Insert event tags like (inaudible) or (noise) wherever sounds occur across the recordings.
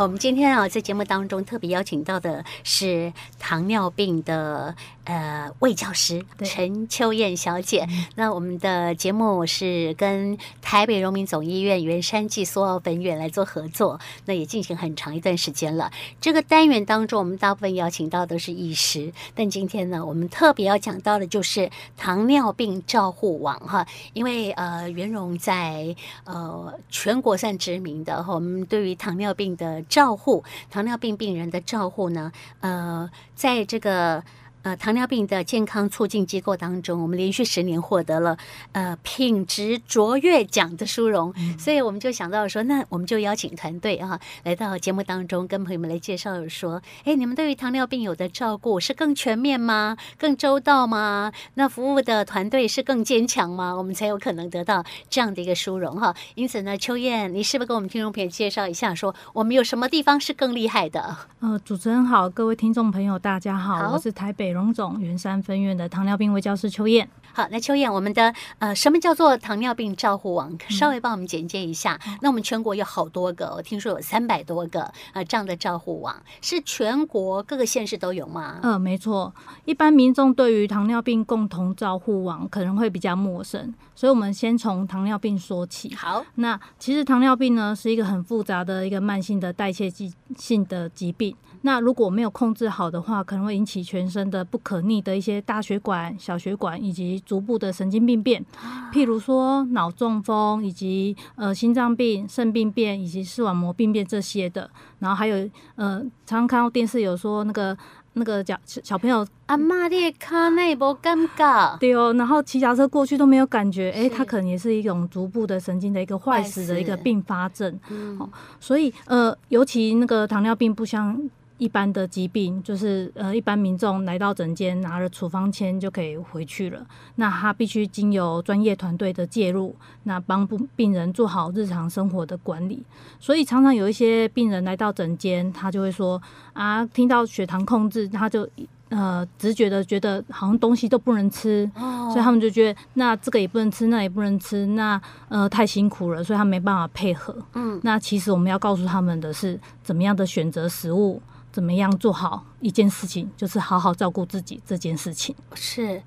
好，我们今天啊，在节目当中特别邀请到的是糖尿病的呃卫教师陈秋燕小姐。那我们的节目是跟台北荣民总医院员山暨苏澳分院来做合作，那也进行很长一段时间了。这个单元当中，我们大部分邀请到的是医师，但今天呢，我们特别要讲到的就是糖尿病照护网哈，因为呃，元荣在呃全国算知名的，我们对于糖尿病的照护，糖尿病病人的照护呢，呃，在这个。呃，糖尿病的健康促进机构当中，我们连续十年获得了呃品质卓越奖的殊荣，嗯，所以我们就想到说，那我们就邀请团队啊来到节目当中，跟朋友们来介绍说，哎，你们对于糖尿病有的照顾是更全面吗？更周到吗？那服务的团队是更坚强吗？我们才有可能得到这样的一个殊荣哈。因此呢，秋燕，你是不是跟我们听众朋友介绍一下，说我们有什么地方是更厉害的？呃，主持人好，各位听众朋友大家好，好，我是台北。北荣总云山分院的糖尿病卫教师邱燕。好，那秋燕，我们的呃，什么叫做糖尿病照护网？稍微帮我们简介一下。嗯、那我们全国有好多个，我听说有三百多个呃这样的照护网，是全国各个县市都有吗？嗯、呃，没错。一般民众对于糖尿病共同照护网可能会比较陌生，所以我们先从糖尿病说起。好，那其实糖尿病呢是一个很复杂的一个慢性的代谢性的疾病。那如果没有控制好的话，可能会引起全身的不可逆的一些大血管、小血管以及足部的神经病变，譬如说脑中风以及呃心脏病、肾病变以及视网膜病变这些的。然后还有呃，常常看到电视有说那个那个小小朋友阿妈的卡内不尴尬，对哦，然后骑脚车过去都没有感觉，哎，它可能也是一种逐步的神经的一个坏死的一个并发症。嗯，所以呃，尤其那个糖尿病不像。一般的疾病就是呃，一般民众来到诊间拿了处方签就可以回去了。那他必须经由专业团队的介入，那帮不病人做好日常生活的管理。所以常常有一些病人来到诊间，他就会说啊，听到血糖控制，他就呃直觉的觉得好像东西都不能吃，所以他们就觉得那这个也不能吃，那也不能吃，那呃太辛苦了，所以他没办法配合。嗯，那其实我们要告诉他们的是，怎么样的选择食物。怎么样做好一件事情，就是好好照顾自己这件事情。是。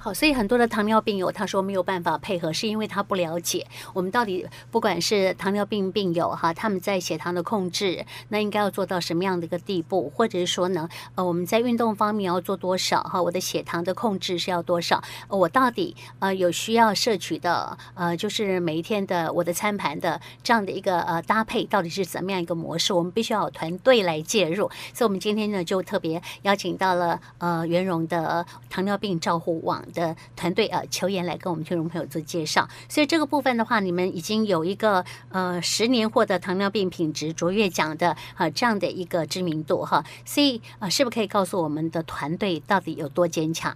好，所以很多的糖尿病友他说没有办法配合，是因为他不了解我们到底不管是糖尿病病友哈，他们在血糖的控制，那应该要做到什么样的一个地步，或者是说呢，呃，我们在运动方面要做多少哈？我的血糖的控制是要多少？我到底呃有需要摄取的呃，就是每一天的我的餐盘的这样的一个呃搭配到底是怎么样一个模式？我们必须要有团队来介入，所以我们今天呢就特别邀请到了呃元荣的糖尿病照护网。的团队呃，球员来跟我们听众朋友做介绍。所以这个部分的话，你们已经有一个呃十年获得糖尿病品质卓越奖的呃这样的一个知名度哈。所以呃，是不是可以告诉我们的团队到底有多坚强？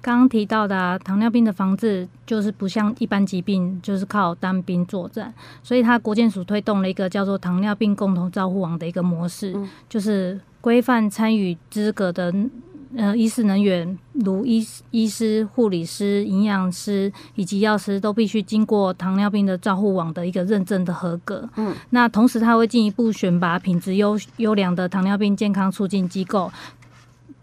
刚刚提到的啊，糖尿病的防治就是不像一般疾病，就是靠单兵作战。所以，他国健署推动了一个叫做糖尿病共同照护网的一个模式，嗯、就是规范参与资格的。呃，医师人员如医医师、护理师、营养师以及药师都必须经过糖尿病的照护网的一个认证的合格。嗯，那同时他会进一步选拔品质优优良的糖尿病健康促进机构，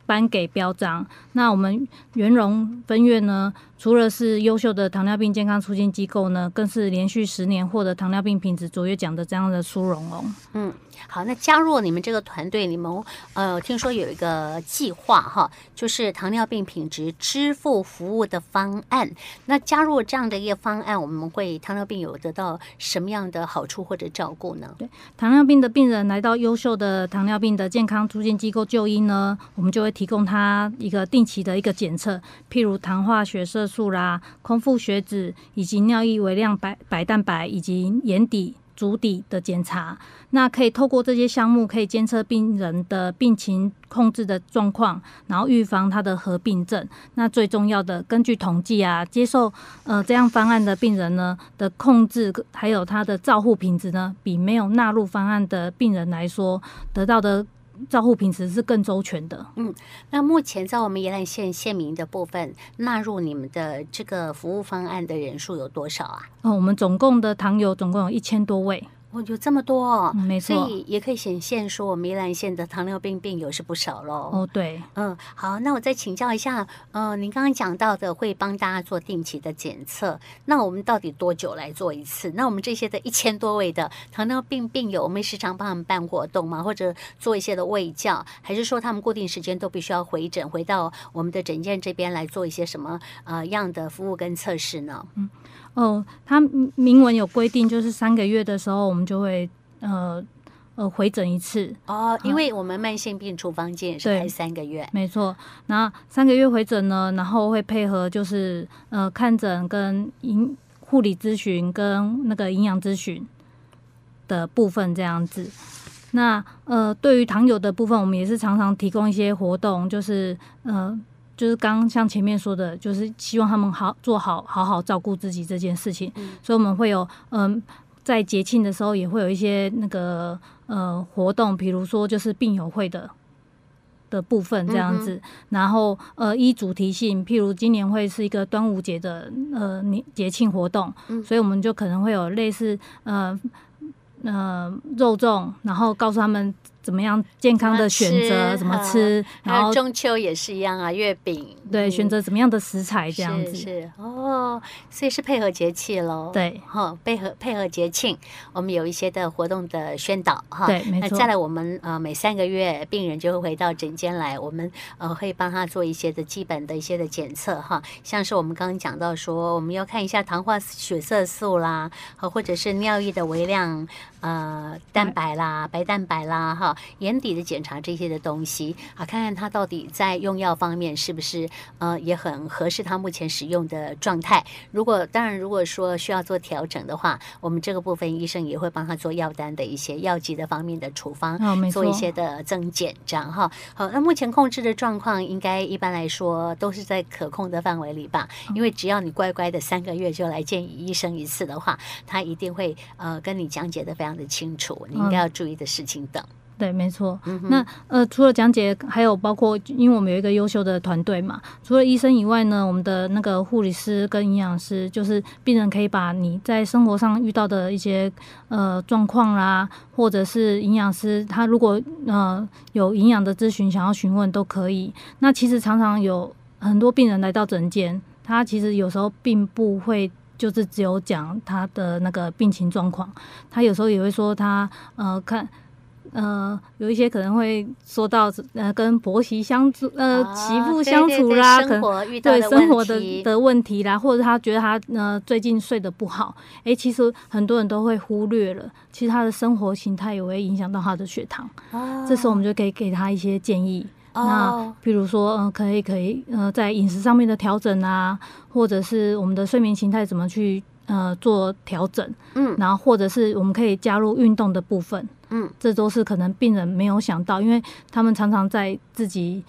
颁给标章。那我们元荣分院呢，除了是优秀的糖尿病健康促进机构呢，更是连续十年获得糖尿病品质卓越奖的这样的殊荣哦。嗯。好，那加入你们这个团队，你们呃，听说有一个计划哈，就是糖尿病品质支付服务的方案。那加入这样的一个方案，我们会糖尿病有得到什么样的好处或者照顾呢？对，糖尿病的病人来到优秀的糖尿病的健康促进机构就医呢，我们就会提供他一个定期的一个检测，譬如糖化血色素啦、空腹血脂以及尿液微量白白蛋白以及眼底。足底的检查，那可以透过这些项目，可以监测病人的病情控制的状况，然后预防他的合并症。那最重要的，根据统计啊，接受呃这样方案的病人呢的控制，还有他的照护品质呢，比没有纳入方案的病人来说，得到的照护品质是更周全的。嗯，那目前在我们宜兰县县民的部分，纳入你们的这个服务方案的人数有多少啊？哦，我们总共的糖友总共有一千多位。哦，有这么多，哦，嗯，没错，所以也可以显现说，我们宜兰县的糖尿病病友是不少喽。哦，对，嗯，好，那我再请教一下，呃，您刚刚讲到的会帮大家做定期的检测，那我们到底多久来做一次？那我们这些的一千多位的糖尿病病友，我们时常帮他们办活动吗？或者做一些的卫教，还是说他们固定时间都必须要回诊，回到我们的诊间这边来做一些什么呃样的服务跟测试呢？嗯。哦，他明文有规定，就是三个月的时候，我们就会呃呃回诊一次。哦，因为我们慢性病处方箋也是开三个月，没错。那三个月回诊呢，然后会配合就是呃看诊跟营护理咨询跟那个营养咨询的部分这样子。那呃对于糖友的部分，我们也是常常提供一些活动，就是呃。就是刚像前面说的，就是希望他们好做好好好照顾自己这件事情，嗯、所以我们会有嗯，在节庆的时候也会有一些那个呃活动，比如说就是病友会的的部分这样子，嗯、然后呃依主题性，譬如今年会是一个端午节的呃年节庆活动，嗯、所以我们就可能会有类似呃呃肉粽，然后告诉他们。怎么样健康的选择？怎么吃？然后中秋也是一样啊，月饼。对，选择怎么样的食材这样子。是哦，所以是配合节气喽。对，哈，配合配合节庆，我们有一些的活动的宣导哈。对，没错。那再来，我们呃每三个月病人就会回到诊间来，我们呃会帮他做一些的基本的一些的检测哈，像是我们刚刚讲到说，我们要看一下糖化血色素啦，或者是尿液的微量呃蛋白啦、白蛋白啦哈。眼底的检查这些的东西啊，看看他到底在用药方面是不是呃也很合适他目前使用的状态。如果当然如果说需要做调整的话，我们这个部分医生也会帮他做药单的一些药剂的方面的处方，哦、做一些的增减这样哈。好，那目前控制的状况应该一般来说都是在可控的范围里吧？因为只要你乖乖的三个月就来见医生一次的话，他一定会呃跟你讲解的非常的清楚，你应该要注意的事情等。嗯对，没错。嗯、那呃，除了讲解，还有包括，因为我们有一个优秀的团队嘛，除了医生以外呢，我们的那个护理师跟营养师，就是病人可以把你在生活上遇到的一些呃状况啦，或者是营养师他如果呃有营养的咨询想要询问都可以。那其实常常有很多病人来到诊间，他其实有时候并不会就是只有讲他的那个病情状况，他有时候也会说他呃看。呃，有一些可能会说到呃，跟婆媳相处，呃，媳妇相处啦，可能对生活的的问题啦，或者他觉得他呃最近睡得不好，哎、欸，其实很多人都会忽略了，其实他的生活形态也会影响到他的血糖。哦，这时候我们就可以给他一些建议。哦，那比如说，嗯、呃，可以可以呃，在饮食上面的调整啊，或者是我们的睡眠形态怎么去呃做调整，嗯，然后或者是我们可以加入运动的部分。嗯，这都是可能病人没有想到，因为他们常常在自己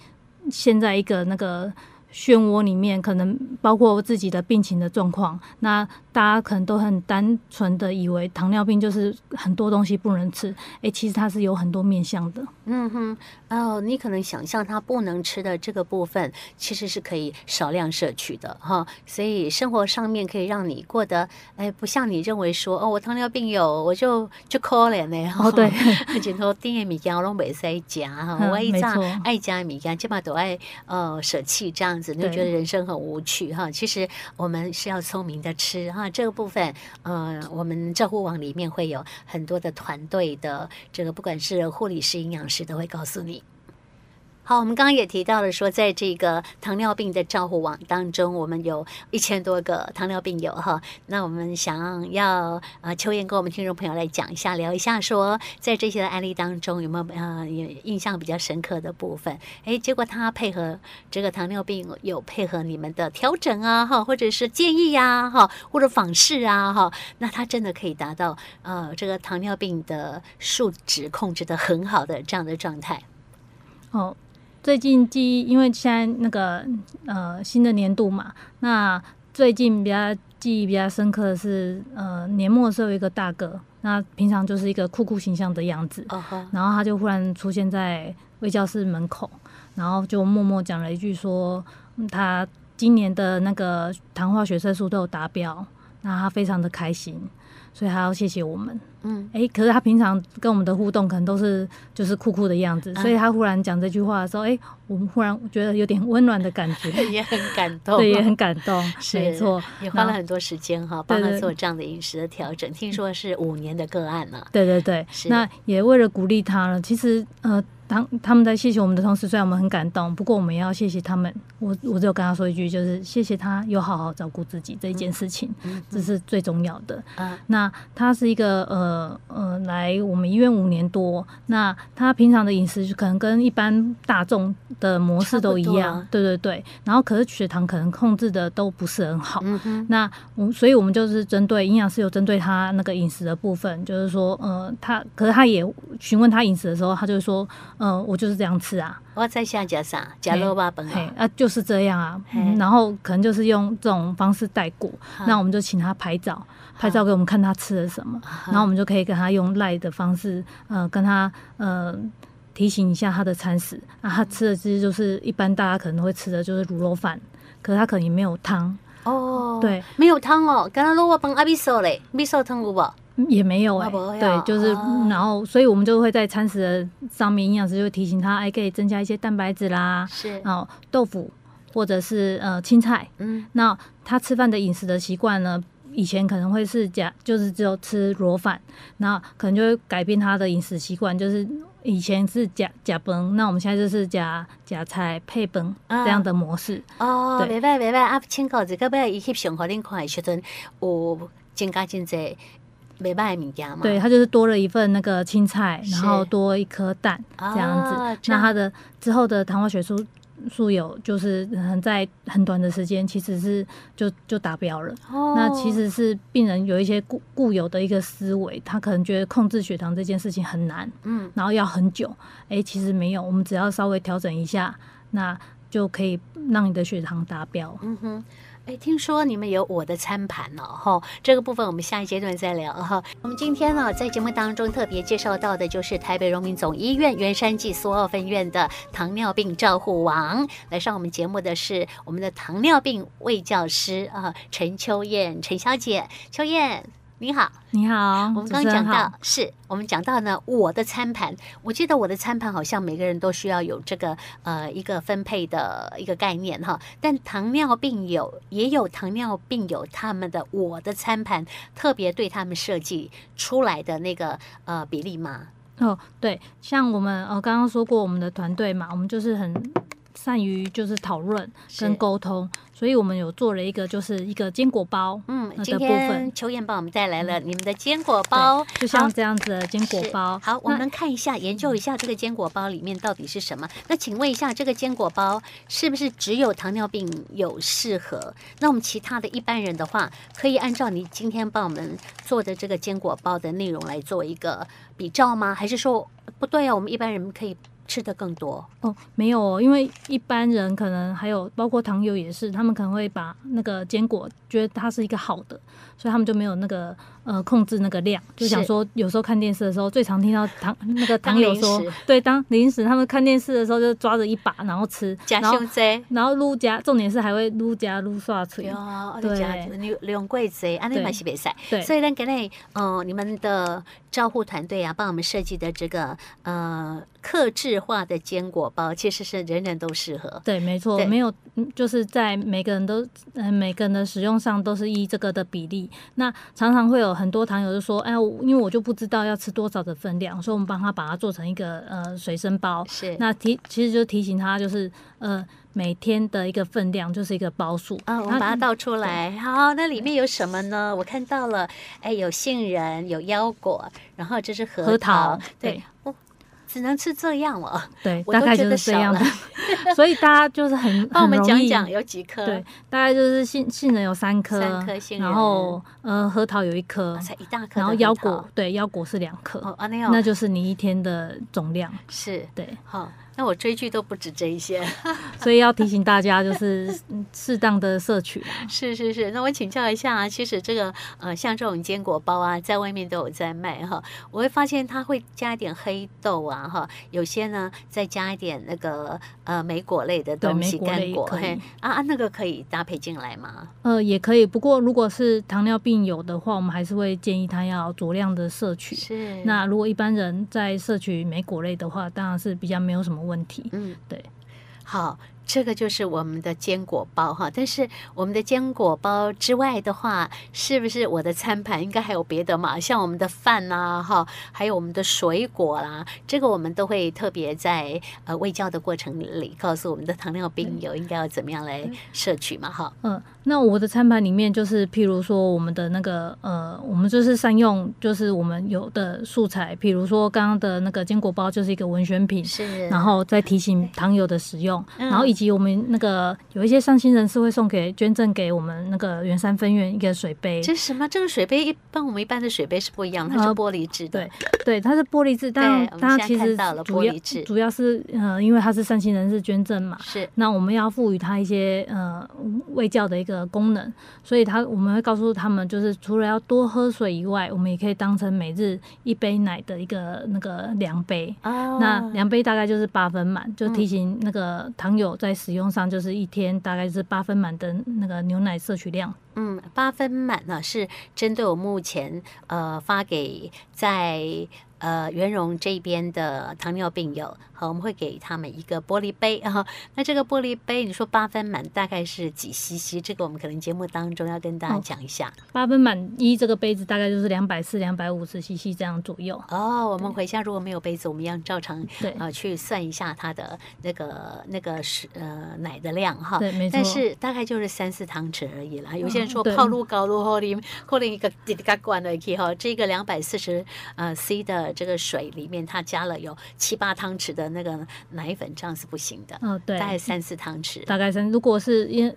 现在一个那个漩涡里面，可能包括自己的病情的状况，那。大家可能都很单纯的以为糖尿病就是很多东西不能吃，哎，其实它是有很多面向的。嗯哼，哦，你可能想象它不能吃的这个部分，其实是可以少量摄取的哈。所以生活上面可以让你过得，哎，不像你认为说，哦，我糖尿病有，我就就可怜呢。哦，对，前头 dinner 米加拢袂使夹哈，(laughs) 我一扎爱夹米加，基本上都爱呃舍弃这样子，你就觉得人生很无趣哈。其实我们是要聪明的吃哈。这个部分，呃，我们照护网里面会有很多的团队的，这个不管是护理师、营养师，都会告诉你。好，我们刚刚也提到了说，在这个糖尿病的照护网当中，我们有一千多个糖尿病友哈。那我们想要呃，秋燕跟我们听众朋友来讲一下，聊一下说，在这些的案例当中有没有呃有印象比较深刻的部分？哎，结果他配合这个糖尿病有配合你们的调整啊哈，或者是建议呀哈，或者访视啊哈，那他真的可以达到呃这个糖尿病的数值控制得很好的这样的状态。哦。最近记忆，因为现在那个呃新的年度嘛，那最近比较记忆比较深刻的是，呃年末的时候有一个大哥，那平常就是一个酷酷形象的样子，uh huh. 然后他就忽然出现在微教室门口，然后就默默讲了一句说，他今年的那个糖化血色素都有达标，那他非常的开心，所以他要谢谢我们。嗯，哎，可是他平常跟我们的互动可能都是就是酷酷的样子，所以他忽然讲这句话的时候，哎，我们忽然觉得有点温暖的感觉，(laughs) 也很感动，对，也很感动，没错，也花了很多时间哈，帮他做这样的饮食的调整。听说是五年的个案了，对对对，那也为了鼓励他了，其实呃。当他们在谢谢我们的同时，虽然我们很感动，不过我们也要谢谢他们。我我只有跟他说一句，就是谢谢他有好好照顾自己这一件事情，嗯、这是最重要的。嗯、那他是一个呃呃来我们医院五年多，那他平常的饮食可能跟一般大众的模式都一样，对对对。然后可是血糖可能控制的都不是很好。嗯、那我所以我们就是针对营养师有针对他那个饮食的部分，就是说呃他可是他也询问他饮食的时候，他就说。嗯、呃，我就是这样吃啊。我在想加啥？加肉吧本来啊，就是这样啊。嗯、然后可能就是用这种方式带过。那我们就请他拍照，拍照给我们看他吃了什么。然后我们就可以跟他用赖的方式，呃，跟他呃提醒一下他的餐食。啊，他吃的其实就是一般大家可能会吃的就是卤肉饭，可是他可能也没有汤。哦，对，没有汤哦。刚刚卤肉饭阿米索嘞，米索汤有无？也没有哎、欸，对，就是，然后，所以我们就会在餐食的上面，营养师就会提醒他，哎，可以增加一些蛋白质啦，是，然后豆腐或者是呃青菜，嗯，那他吃饭的饮食的习惯呢，以前可能会是假，就是只有吃螺饭，那可能就会改变他的饮食习惯，就是以前是加加崩，那我们现在就是加加菜配崩这样的模式。哦，明白明白啊，请告这个不可以翕相给恁看的时阵有增加真济。没办法，物件嘛。对，他就是多了一份那个青菜，然后多一颗蛋这样子。哦、那他的之后的糖化血素素有就是很在很短的时间，其实是就就达标了。哦、那其实是病人有一些固固有的一个思维，他可能觉得控制血糖这件事情很难，嗯，然后要很久。哎，其实没有，我们只要稍微调整一下，那就可以让你的血糖达标。嗯哼。哎，听说你们有我的餐盘了哈，这个部分我们下一阶段再聊哈。我们今天呢，在节目当中特别介绍到的就是台北荣民总医院圆山暨苏澳分院的糖尿病照护王。来上我们节目的是我们的糖尿病卫教师啊，陈秋燕陈小姐，秋燕。你好，你好。我们刚刚讲到，是我们讲到呢，我的餐盘。我记得我的餐盘好像每个人都需要有这个呃一个分配的一个概念哈。但糖尿病有也有糖尿病有他们的我的餐盘，特别对他们设计出来的那个呃比例吗？哦，对，像我们呃刚刚说过，我们的团队嘛，我们就是很。善于就是讨论跟沟通，所以我们有做了一个就是一个坚果包，嗯，今天秋燕帮我们带来了你们的坚果包，就像这样子的坚果包。好，我们看一下，研究一下这个坚果包里面到底是什么。那请问一下，这个坚果包是不是只有糖尿病有适合？那我们其他的一般人的话，可以按照你今天帮我们做的这个坚果包的内容来做一个比照吗？还是说不对啊？我们一般人可以。吃的更多。哦，没有哦，因为一般人可能还有包括糖友也是，他们可能会把那个坚果觉得它是一个好的，所以他们就没有那个呃控制那个量，就想说有时候看电视的时候最常听到糖那个糖友说，对，当零食他们看电视的时候就抓着一把然后吃，然后然后撸夹，重点是还会撸夹撸刷嘴，对，利用贵子，安内买西北赛，对，所以呢，给那呃你们的照护团队啊，帮我们设计的这个呃。克制化的坚果包其实是人人都适合。对，没错，没有，就是在每个人都，嗯，每个人的使用上都是依这个的比例。那常常会有很多糖友就说，哎，因为我就不知道要吃多少的分量，所以我们帮他把它做成一个呃随身包。是，那提其实就提醒他，就是呃每天的一个分量就是一个包数。啊，我们把它倒出来。好，那里面有什么呢？我看到了，哎，有杏仁，有腰果，然后这是核桃。核桃对。对只能吃这样了，(laughs) 对，大概就是这样的，(laughs) 所以大家就是很 (laughs) 帮我们讲讲有几颗，对，大概就是杏杏仁有三颗，三颗杏仁，然后呃核桃有一颗，才一大颗，然后腰果对腰果是两颗，哦，那就是你一天的总量，是对，好。那我追剧都不止这一些，(laughs) 所以要提醒大家，就是适当的摄取。(laughs) 是是是，那我请教一下啊，其实这个呃，像这种坚果包啊，在外面都有在卖哈。我会发现它会加一点黑豆啊哈，有些呢再加一点那个呃莓果类的东西，干果嘿啊啊，那个可以搭配进来吗？呃，也可以，不过如果是糖尿病友的话，我们还是会建议他要酌量的摄取。是，那如果一般人在摄取莓果类的话，当然是比较没有什么问题。嗯，对，好。这个就是我们的坚果包哈，但是我们的坚果包之外的话，是不是我的餐盘应该还有别的嘛？像我们的饭呐哈，还有我们的水果啦，这个我们都会特别在呃喂教的过程里告诉我们的糖尿病友应该要怎么样来摄取嘛哈。嗯，那我的餐盘里面就是譬如说我们的那个呃，我们就是善用就是我们有的素材，譬如说刚刚的那个坚果包就是一个文宣品，是，然后再提醒糖友的使用，然后以及我们那个有一些善心人士会送给捐赠给我们那个圆山分院一个水杯。这是什么？这个水杯一般我们一般的水杯是不一样，它是玻璃制的。对对，它是玻璃制，但它其实主要主要是呃，因为它是善心人士捐赠嘛。是。那我们要赋予它一些呃卫教的一个功能，所以他我们会告诉他们，就是除了要多喝水以外，我们也可以当成每日一杯奶的一个那个量杯。哦。那量杯大概就是八分满，就提醒那个糖友在使用。上就是一天大概是八分满的那个牛奶摄取量。嗯，八分满呢是针对我目前呃发给在。呃，袁荣这边的糖尿病友，好，我们会给他们一个玻璃杯 (laughs) 啊。那这个玻璃杯，你说八分满大概是几 CC？这个我们可能节目当中要跟大家讲一下。八分满一这个杯子大概就是两百四、两百五十 CC 这样左右。哦，我们回家如果没有杯子，我们一样照常对啊、呃、去算一下它的那个那个是呃奶的量哈。对，没错。但是大概就是三四汤匙而已啦。有些人说泡入高露后里，可能一个滴滴嘎灌了去哈。这个两百四十呃 C 的。这个水里面，它加了有七八汤匙的那个奶粉，这样是不行的。哦，对，大概三四汤匙，大概三。如果是因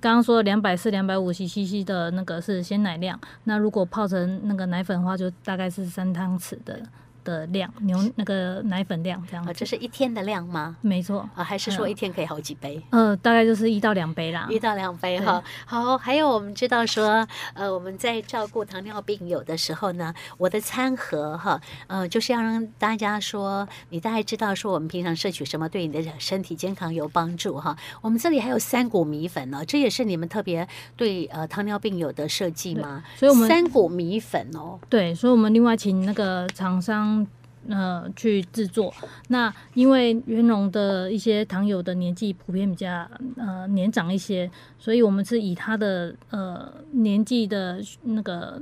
刚刚说两百四、两百五十 CC 的那个是鲜奶量，那如果泡成那个奶粉的话，就大概是三汤匙的。的量牛那个奶粉量这样子，这是一天的量吗？没错啊，还是说一天可以好几杯？呃，大概就是一到两杯啦，一到两杯哈。好，还有我们知道说，呃，我们在照顾糖尿病有的时候呢，我的餐盒哈，呃，就是要让大家说，你大概知道说，我们平常摄取什么对你的身体健康有帮助哈。我们这里还有三谷米粉呢，这也是你们特别对呃糖尿病友的设计吗？所以我们三谷米粉哦，对，所以我们另外请那个厂商。呃，去制作。那因为元龙的一些糖友的年纪普遍比较呃年长一些，所以我们是以他的呃年纪的那个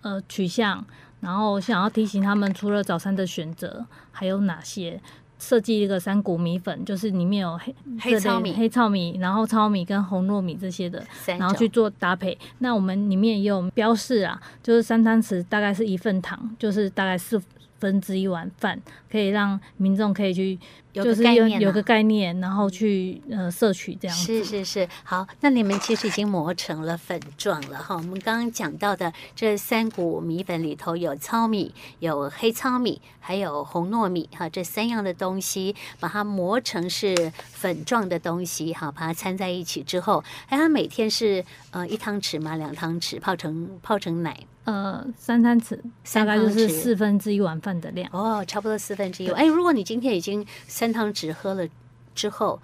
呃取向，然后想要提醒他们，除了早餐的选择还有哪些，设计一个三谷米粉，就是里面有黑黑糙米、黑糙米，然后糙米跟红糯米这些的，然后去做搭配。那我们里面也有标示啊，就是三汤匙大概是一份糖，就是大概四。分之一碗饭，可以让民众可以去。就是有有个概念，然后去呃摄取这样子。是是是，好，那你们其实已经磨成了粉状了哈。我们刚刚讲到的这三股米粉里头有糙米、有黑糙米，还有红糯米哈，这三样的东西把它磨成是粉状的东西哈，把它掺在一起之后，哎，它每天是呃一汤匙嘛，两汤匙泡成泡成奶，呃三餐匙，大概就是四分之一碗饭的量。哦，差不多四分之一碗。哎，如果你今天已经三汤匙喝了之后，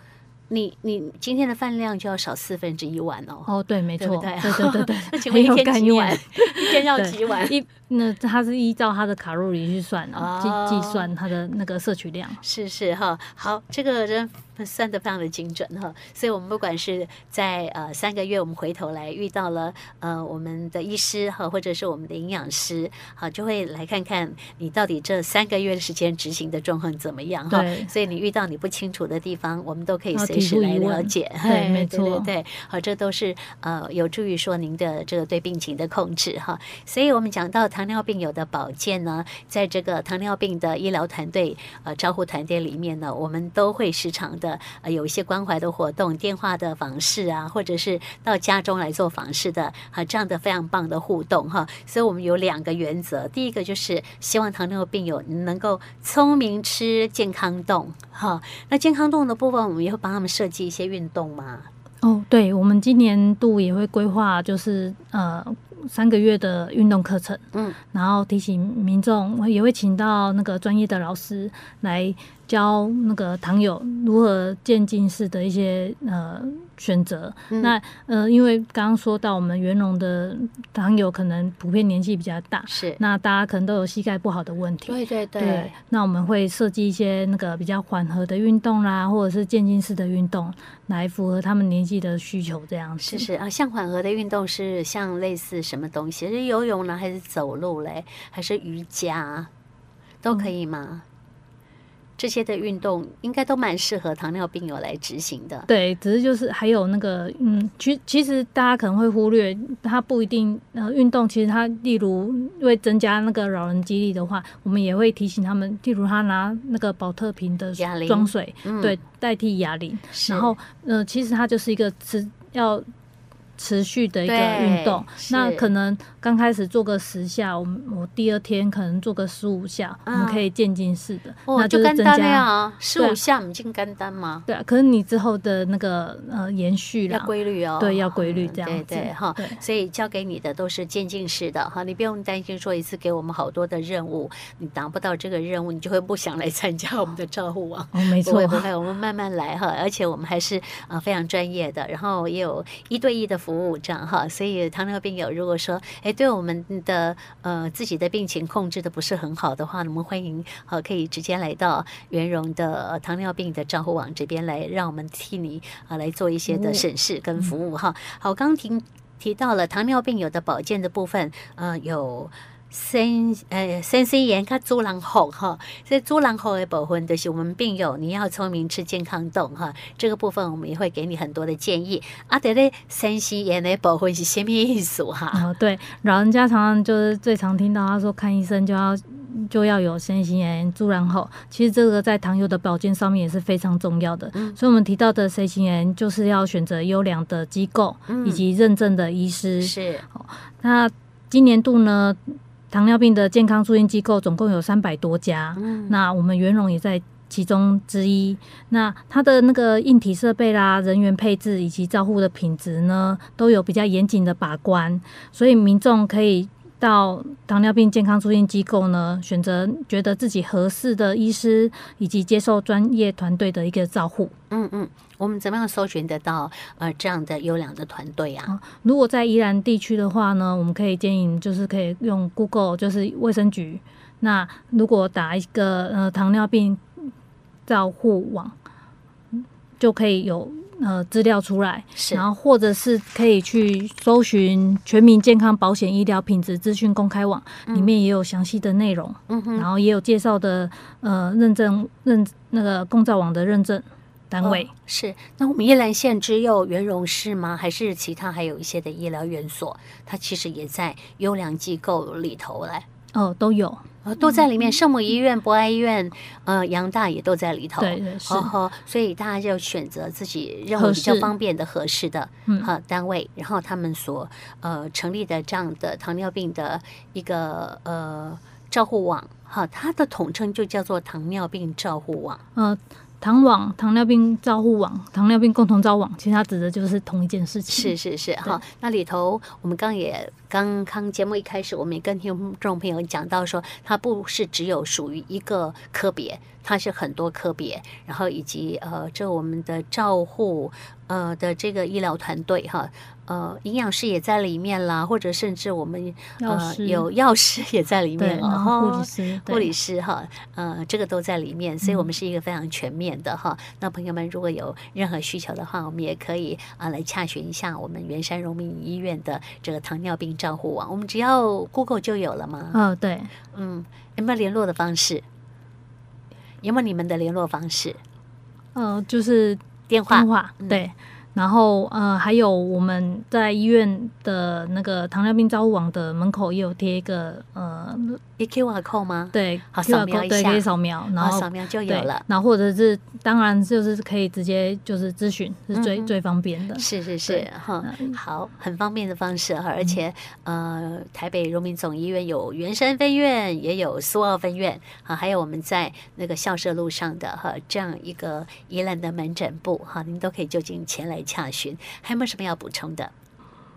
你你今天的饭量就要少四分之一碗哦。哦，对，没错，对对对对对。(laughs) 那请问一天几碗？一天要几碗？一那它是依照它的卡路里去算啊，计计算它的那个摄取量。是是哈，好，这个人。算的非常的精准哈，所以我们不管是在呃三个月，我们回头来遇到了呃我们的医师哈，或者是我们的营养师，好，就会来看看你到底这三个月的时间执行的状况怎么样哈。所以你遇到你不清楚的地方，我们都可以随时来了解。对，没错，对对对，好，这都是呃有助于说您的这个对病情的控制哈。所以我们讲到糖尿病友的保健呢，在这个糖尿病的医疗团队呃招呼团队里面呢，我们都会时常的。呃有一些关怀的活动，电话的访视啊，或者是到家中来做访视的，哈，这样的非常棒的互动哈。所以我们有两个原则，第一个就是希望糖尿病友能够聪明吃，健康动哈。那健康动的部分，我们也会帮他们设计一些运动嘛。哦，对，我们今年度也会规划，就是呃。三个月的运动课程，嗯，然后提醒民众，也会请到那个专业的老师来教那个糖友如何渐进式的一些呃。选择、嗯、那呃，因为刚刚说到我们圆融的糖友可能普遍年纪比较大，是那大家可能都有膝盖不好的问题，对对对，对。那我们会设计一些那个比较缓和的运动啦，或者是渐进式的运动，来符合他们年纪的需求，这样子。是是啊，像缓和的运动是像类似什么东西？是游泳呢，还是走路嘞，还是瑜伽，都可以吗？嗯这些的运动应该都蛮适合糖尿病友来执行的。对，只是就是还有那个，嗯，其其实大家可能会忽略，它不一定呃运动，其实它例如为增加那个老人肌力的话，我们也会提醒他们，例如他拿那个保特瓶的装水，嗯、对，代替哑铃。然后呃，其实它就是一个吃要。持续的一个运动，那可能刚开始做个十下，我们我第二天可能做个十五下，我们可以渐进式的，那就是增加。十五下，你进肝单吗？对啊，可是你之后的那个呃延续要规律哦，对，要规律这样子，对哈，所以交给你的都是渐进式的哈，你不用担心说一次给我们好多的任务，你达不到这个任务，你就会不想来参加我们的照护网。哦，没错，不会不会，我们慢慢来哈，而且我们还是啊非常专业的，然后也有一对一的。服务这样哈，所以糖尿病友如果说哎，对我们的呃自己的病情控制的不是很好的话，我们欢迎呃可以直接来到圆融的糖尿病的账户网这边来，让我们替你啊来做一些的审视跟服务哈。好，刚提提到了糖尿病友的保健的部分，呃有。身呃先心炎较主人福哈，这主人福的部分就是我们病友你要聪明吃健康动哈，这个部分我们也会给你很多的建议。啊，对嘞，身心炎的部分是什么意思哈？哦，对，老人家常常就是最常听到他说看医生就要就要有身心炎主人后，其实这个在糖友的保健上面也是非常重要的。嗯，所以我们提到的身心炎就是要选择优良的机构以及认证的医师。是，那今年度呢？糖尿病的健康促进机构总共有三百多家，嗯，那我们元融也在其中之一。那它的那个硬体设备啦、人员配置以及照护的品质呢，都有比较严谨的把关，所以民众可以到糖尿病健康促进机构呢，选择觉得自己合适的医师，以及接受专业团队的一个照护。嗯嗯。我们怎么样搜寻得到呃这样的优良的团队啊？如果在宜兰地区的话呢，我们可以建议就是可以用 Google，就是卫生局。那如果打一个呃糖尿病照护网，就可以有呃资料出来。是。然后或者是可以去搜寻全民健康保险医疗品质资讯公开网，嗯、里面也有详细的内容。嗯哼。然后也有介绍的呃认证认那个共照网的认证。单位、哦、是，那我们宜兰县只有圆融是吗？还是其他还有一些的医疗院所？它其实也在优良机构里头嘞哦，都有，呃，都在里面。圣母医院、博爱医院、呃，杨大也都在里头。对对是、哦。所以大家就选择自己认为比较方便的、合适的呃单位，然后他们所呃成立的这样的糖尿病的一个呃照护网，哈，它的统称就叫做糖尿病照护网。嗯、呃。糖网、糖尿病照护网、糖尿病共同照网，其实它指的就是同一件事情。是是是，哈。那里头，我们刚也刚刚节目一开始，我们也跟听众朋友讲到说，它不是只有属于一个科别，它是很多科别，然后以及呃，这我们的照护呃的这个医疗团队哈。呃，营养师也在里面啦，或者甚至我们呃有 (laughs) 药师也在里面了哈，护理师、护理师哈，呃，这个都在里面，所以我们是一个非常全面的哈。嗯、那朋友们如果有任何需求的话，我们也可以啊、呃、来洽询一下我们圆山荣民医院的这个糖尿病照护网，我们只要 Google 就有了吗？哦，对，嗯，有没有联络的方式？有没有你们的联络方式？呃，就是电话，电话，对。然后呃，还有我们在医院的那个糖尿病照护网的门口也有贴一个呃。一 QR code 吗？对，好扫描一下，对，可以扫描，然后扫描就有了。然后或者是，当然就是可以直接就是咨询，是最、嗯、最方便的。是是是，哈，好，很方便的方式哈。而且、嗯、呃，台北荣民总医院有圆山分院，也有苏澳分院啊，还有我们在那个校舍路上的哈这样一个宜兰的门诊部哈，您都可以就近前来洽询。还有没有什么要补充的？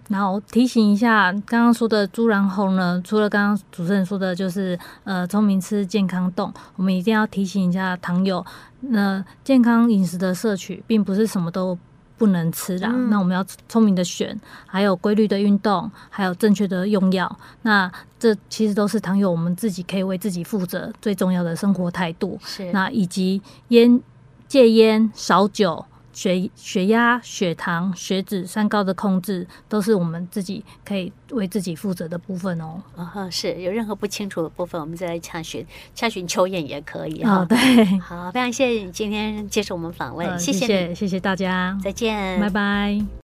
然后提醒一下，刚刚说的猪然后呢，除了刚刚主持人说的，就是呃聪明吃健康动，我们一定要提醒一下糖友，那健康饮食的摄取，并不是什么都不能吃的，嗯、那我们要聪明的选，还有规律的运动，还有正确的用药，那这其实都是糖友我们自己可以为自己负责最重要的生活态度。是，那以及烟戒烟少酒。血血压、血糖、血脂、三高的控制，都是我们自己可以为自己负责的部分哦。啊，是有任何不清楚的部分，我们再来洽询，洽询秋燕也可以啊、哦。对，好，非常谢谢你今天接受我们访问，谢谢，谢谢大家，再见，拜拜。